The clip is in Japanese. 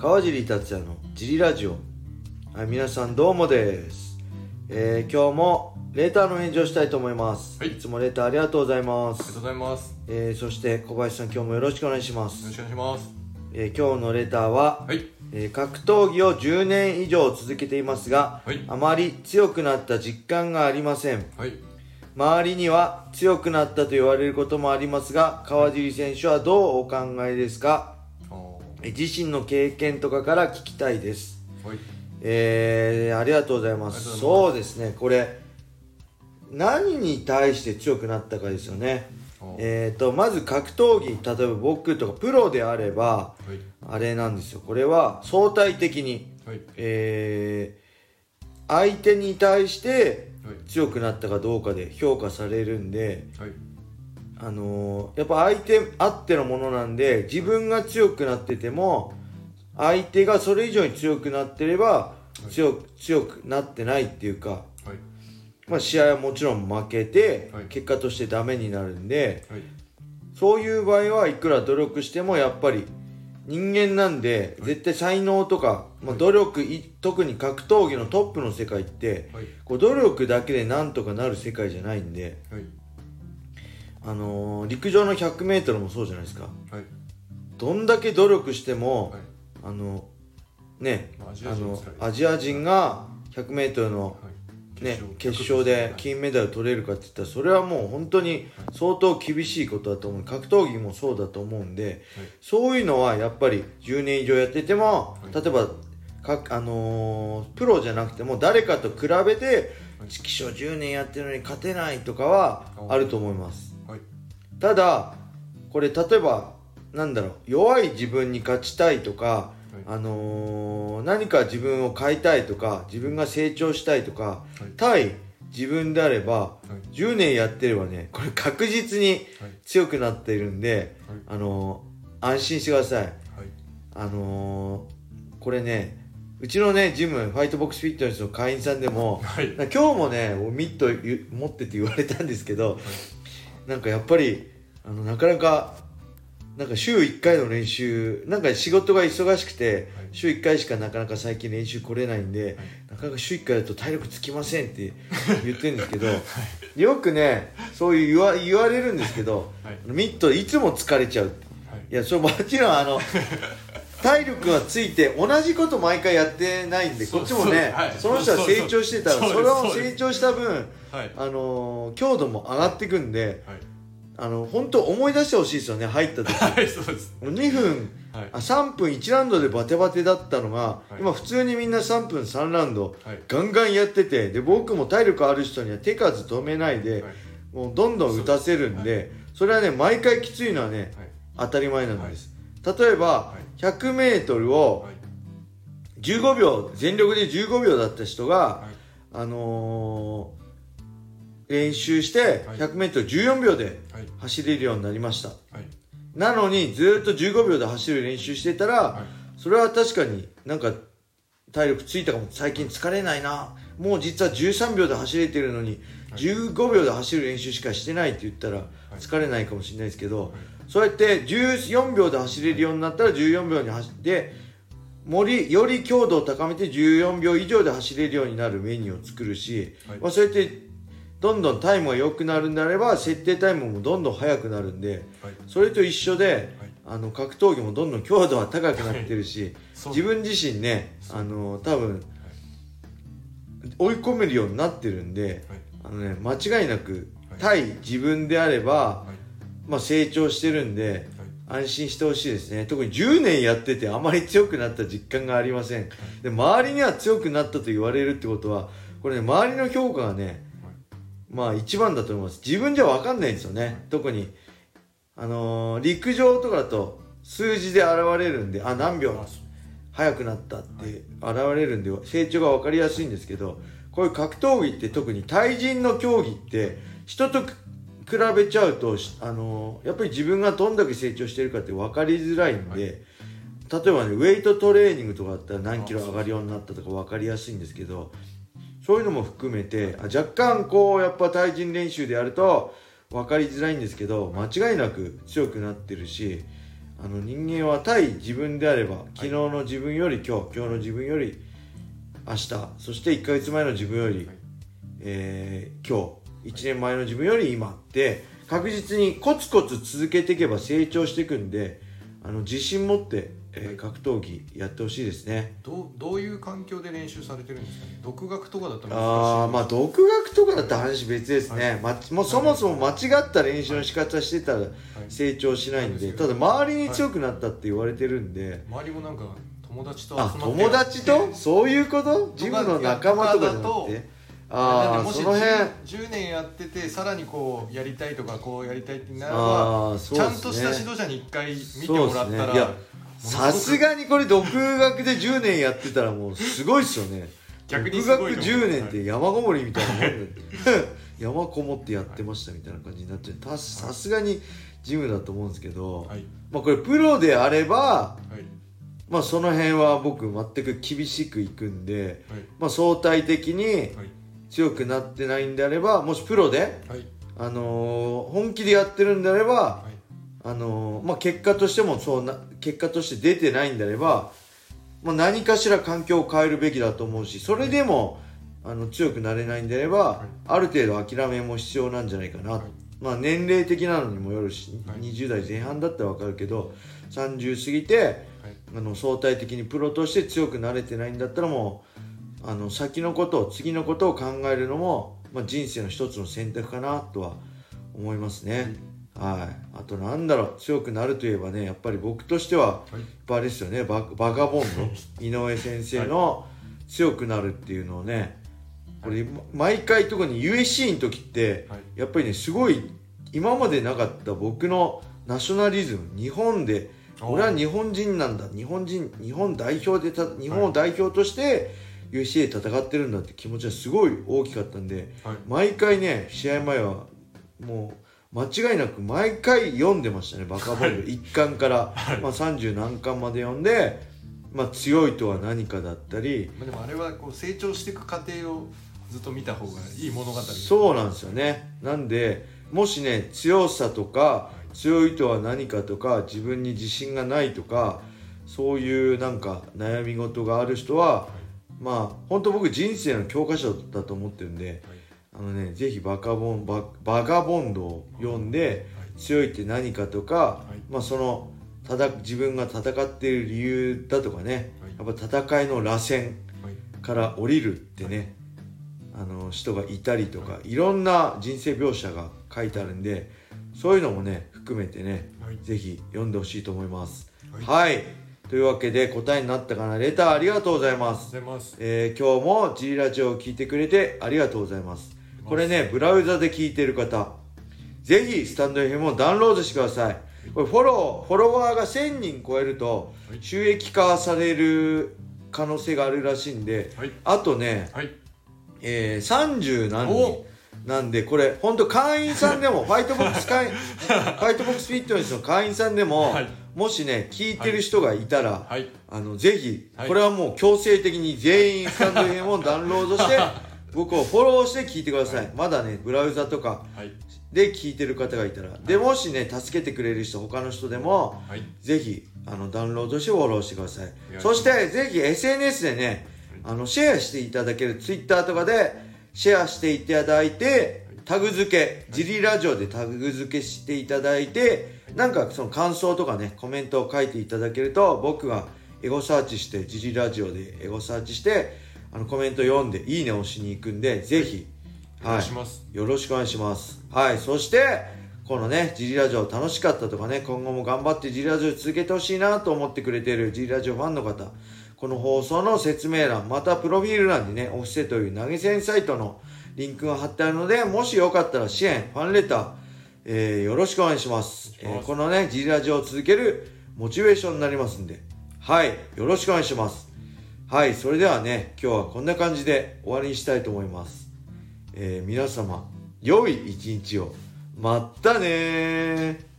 川尻達也のジリラジオ。はい皆さんどうもです、えー今日もレーターの返事をしたいと思います、はい。つもレーターありがとうございまありがとうす、ございます。えーそして小林さん今日もよろしくお願いしまよろすしくお願いします。えー今日のレターは、はい。えー格闘技を10年以上続けていますが、はい。あまり強くなった実感がありません。はい。周りには強くなったと言われることもありますが川尻選手はどうお考えですか？自身の経験とかから聞きたいですはい。えー、ありがとうございますそうですねこれ何に対して強くなったかですよねえー、とまず格闘技例えば僕とかプロであればはい。あれなんですよこれは相対的にはい。えー、相手に対してはい。強くなったかどうかで評価されるんではい。あのーやっぱ相手あってのものなんで自分が強くなってても相手がそれ以上に強くなってればい強く強くなってないっていうか、はい。まあ、試合はもちろん負けてはい結果としてダメになるんではい。そういう場合はいくら努力してもやっぱり人間なんで絶対才能とか、まあ、努力い特に格闘技のトップの世界ってはい。こう努力だけでなんとかなる世界じゃないんで、はい。あのー陸上の 100m もそうじゃないですか。はい。どんだけ努力しても、はい。あのねまあアジア人ですからね。アジア人が 100m の、はい。ね、決勝で金メダル取れるかって言ったらそれはもう本当に相当厳しいことだと思う。格闘技もそうだと思うんでそういうのはやっぱり10年以上やっててもはい。例えばかあのープロじゃなくても誰かと比べてはい指揮10年やってるのに勝てないとかはあると思います。はい。ただこれ例えばなんだろう弱い自分に勝ちたいとか、あのー何か自分を変えたいとか自分が成長したいとか、はい対自分であればはい。10年やってればねこれ確実にはい。強くなっているんで、はい。あのー安心してくださいはい。あのーこれねうちのねジムファイトボックスフィットネスの会員さんでもはい。今日もねミットゆ持ってって言われたんですけど、なんかやっぱりあのなかなかなんか週1回の練習なんか仕事が忙しくて、はい。週1回しかなかなか最近練習来れないんで、はい。なかなか週1回だと体力つきませんって 言ってるんですけど、よくねそういう言わ言われるんですけど、はい。ミットいつも疲れちゃう。い。やそれもちろんあの 体力がついて同じこと毎回やってないんでこっちもねそ,、の人は成長してたらそれを成長した分はい。あのー強度も上がっていくんではい。あの本当思い出してほしいですよね入った時 はい。そうです。もう2分はい。あ3分1ラウンドでバテバテだったのが、い今普通にみんな3分3ラウンドはい。ガンガンやっててで僕も体力ある人には手数止めないで、はい。もうどんどん打たせるんでそれはね毎回きついのはねはい。当たり前なんです、例えばはい 100m をはい。15秒全力で15秒だった人が、はい。あのー練習してはい 100m14 秒ではい。走れるようになりましたはい。なのにずーっと15秒で走る練習してたら、はい。それは確かになんか体力ついたかも最近疲れないなもう実は13秒で走れてるのにはい15秒で走る練習しかしてないって言ったらい疲れないかもしれないですけど、そうやって14秒で走れるようになったら14秒に走ってもりより強度を高めて14秒以上で走れるようになるメニューを作るし、はいまあ、そうやってどんどんタイムが良くなるんであれば設定タイムもどんどん速くなるんではい。それと一緒ではい。あの格闘技もどんどん強度は高くなってるし、自分自身ねあの多分追い込めるようになってるんではい。あの、ね、間違いなくはい。対自分であれば、はい。まあ、成長してるんではい。安心してほしいですね。特に10年やっててあまり強くなった実感がありません。で周りには強くなったと言われるってことはこれね周りの評価がねまあ一番だと思います。自分じゃ分かんないんですよね。特にあのー陸上とかだと数字で現れるんであ何秒速くなったって現れるんで成長が分かりやすいんですけどこういう格闘技って特に対人の競技って人と比べちゃうとあのやっぱり自分がどんだけ成長してるかって分かりづらいんで、はい例えばねウェイトトレーニングとかだったら何キロ上がるようになったとか分かりやすいんですけどそういうのも含めて若干こうやっぱ対人練習でやると分かりづらいんですけど間違いなく強くなってるしあの人間は対自分であれば昨日の自分より今日今日の自分より明日。そして1ヶ月前の自分より、はい。えー今日。1年前の自分より今って確実にコツコツ続けていけば成長していくんであの自信持って、えー格闘技やってほしいですね。どうどういう環境で練習されてるんですかね？独学とかだと難しいああまあ独学とかだったら話別ですね、まもうそもそも間違った練習の仕方してたら成長しないんで、はいただ周りに強くなったって言われてるんで、周りもなんか友達と集まあって。友達と？そういうこと？ジムの仲間とかじゃなくて？ああもしその辺。10, 10年やっててさらにこうやりたいとかこうやりたいってならばああそうちゃんとした指導者に一回見てもらったら、そうですね。いやさすがにこれ独学で10年やってたらもうすごいっすよね。逆に独学すごいと思う。10年って山ごもりみたいなもんで。山こもってやってましたみたいな感じになっちゃう。たさすがにジムだと思うんですけど、はい。まあこれプロであればはいまあその辺は僕全く厳しくいくんで、はい。まあ相対的にはい。強くなってないんであればもしプロで、はい。あのー本気でやってるんであれば、はい。あのーまあ、結果としてもそうな結果として出てないんであれば、まあ、何かしら環境を変えるべきだと思うしそれでもあの強くなれないんであれば、はい。ある程度諦めも必要なんじゃないかな、はい。まあ、年齢的なのにもよるし、はい。20代前半だったら分かるけど30過ぎてはいあの相対的にプロとして強くなれてないんだったらもうあの先のことを次のことを考えるのも、まあ、人生の一つの選択かなとは思いますね。はい、あとなんだろう強くなるといえばねやっぱり僕としてははい。やっぱあれですよねババガボンド井上先生の強くなるっていうのをねこれ毎回特に USC の時ってはい。やっぱりねすごい今までなかった僕のナショナリズム日本で俺は日本人なんだ。日本人日本代表でた日本を代表として USC で戦ってるんだって気持ちがすごい大きかったんではい。毎回ね試合前はもう間違いなく毎回読んでましたねバカボンド1巻から、まあ、30何巻まで読んで、まあ、強いとは何かだったり。まあでもあれはこう成長していく過程をずっと見た方がいい物語。そうなんですよね。なんでもしね強さとか強いとは何かとか自分に自信がないとかそういうなんか悩み事がある人はまあ本当僕人生の教科書だと思ってるんであのねぜひバカボンババガボンドを読んで強いって何かとか、いまあそのただ自分が戦っている理由だとかねはい。やっぱ戦いの螺旋はい。から降りるってね、あの人がいたりとかいろんな人生描写が書いてあるんでそういうのもね含めてねはい。ぜひ読んでほしいと思います。はい。はい、というわけで答えになったかなレターありがとうございます、ます。えー今日も G ラジオを聞いてくれてありがとうございます。これねブラウザで聞いてる方ぜひスタンド FM をダウンロードしてください。これフォローフォロワーが1000人超えるとはい。収益化される可能性があるらしいんではい。あとねはい。えー、30何人。おなんでこれ本当会員さんでも ファイトボックス会員ファイトボックスフィットネスの会員さんでも、はい。もしね聞いてる人がいたら、はい。あのぜひ、はい。これはもう強制的に全員スタンド FM をダウンロードして 僕をフォローして聞いてください、まだねブラウザとかはい。で聞いてる方がいたらでもしね助けてくれる人他の人でもはい。ぜひあのダウンロードしてフォローしてください。そしてぜひ SNS でねあのシェアしていただける Twitter とかでシェアしていただいてタグ付けジリラジオでタグ付けしていただいてなんかその感想とかねコメントを書いていただけると僕がエゴサーチしてジリラジオでエゴサーチしてあのコメント読んでいいね押しに行くんでぜひお願いしますよろしくお願いします。はい。そして、このね、ジリラジオ楽しかったとかね、今後も頑張ってジリラジオ続けてほしいなと思ってくれているジリラジオファンの方、この放送の説明欄、またプロフィール欄にね、オフセという投げ銭サイトのリンクが貼ってあるので、もしよかったら支援、ファンレター、えーよろしくお願いします。お願いしますえーこのね、ジリラジオを続けるモチベーションになりますんで、はい。よろしくお願いします。はい。それではね、今日はこんな感じで終わりにしたいと思います。えー皆様良い一日をまったね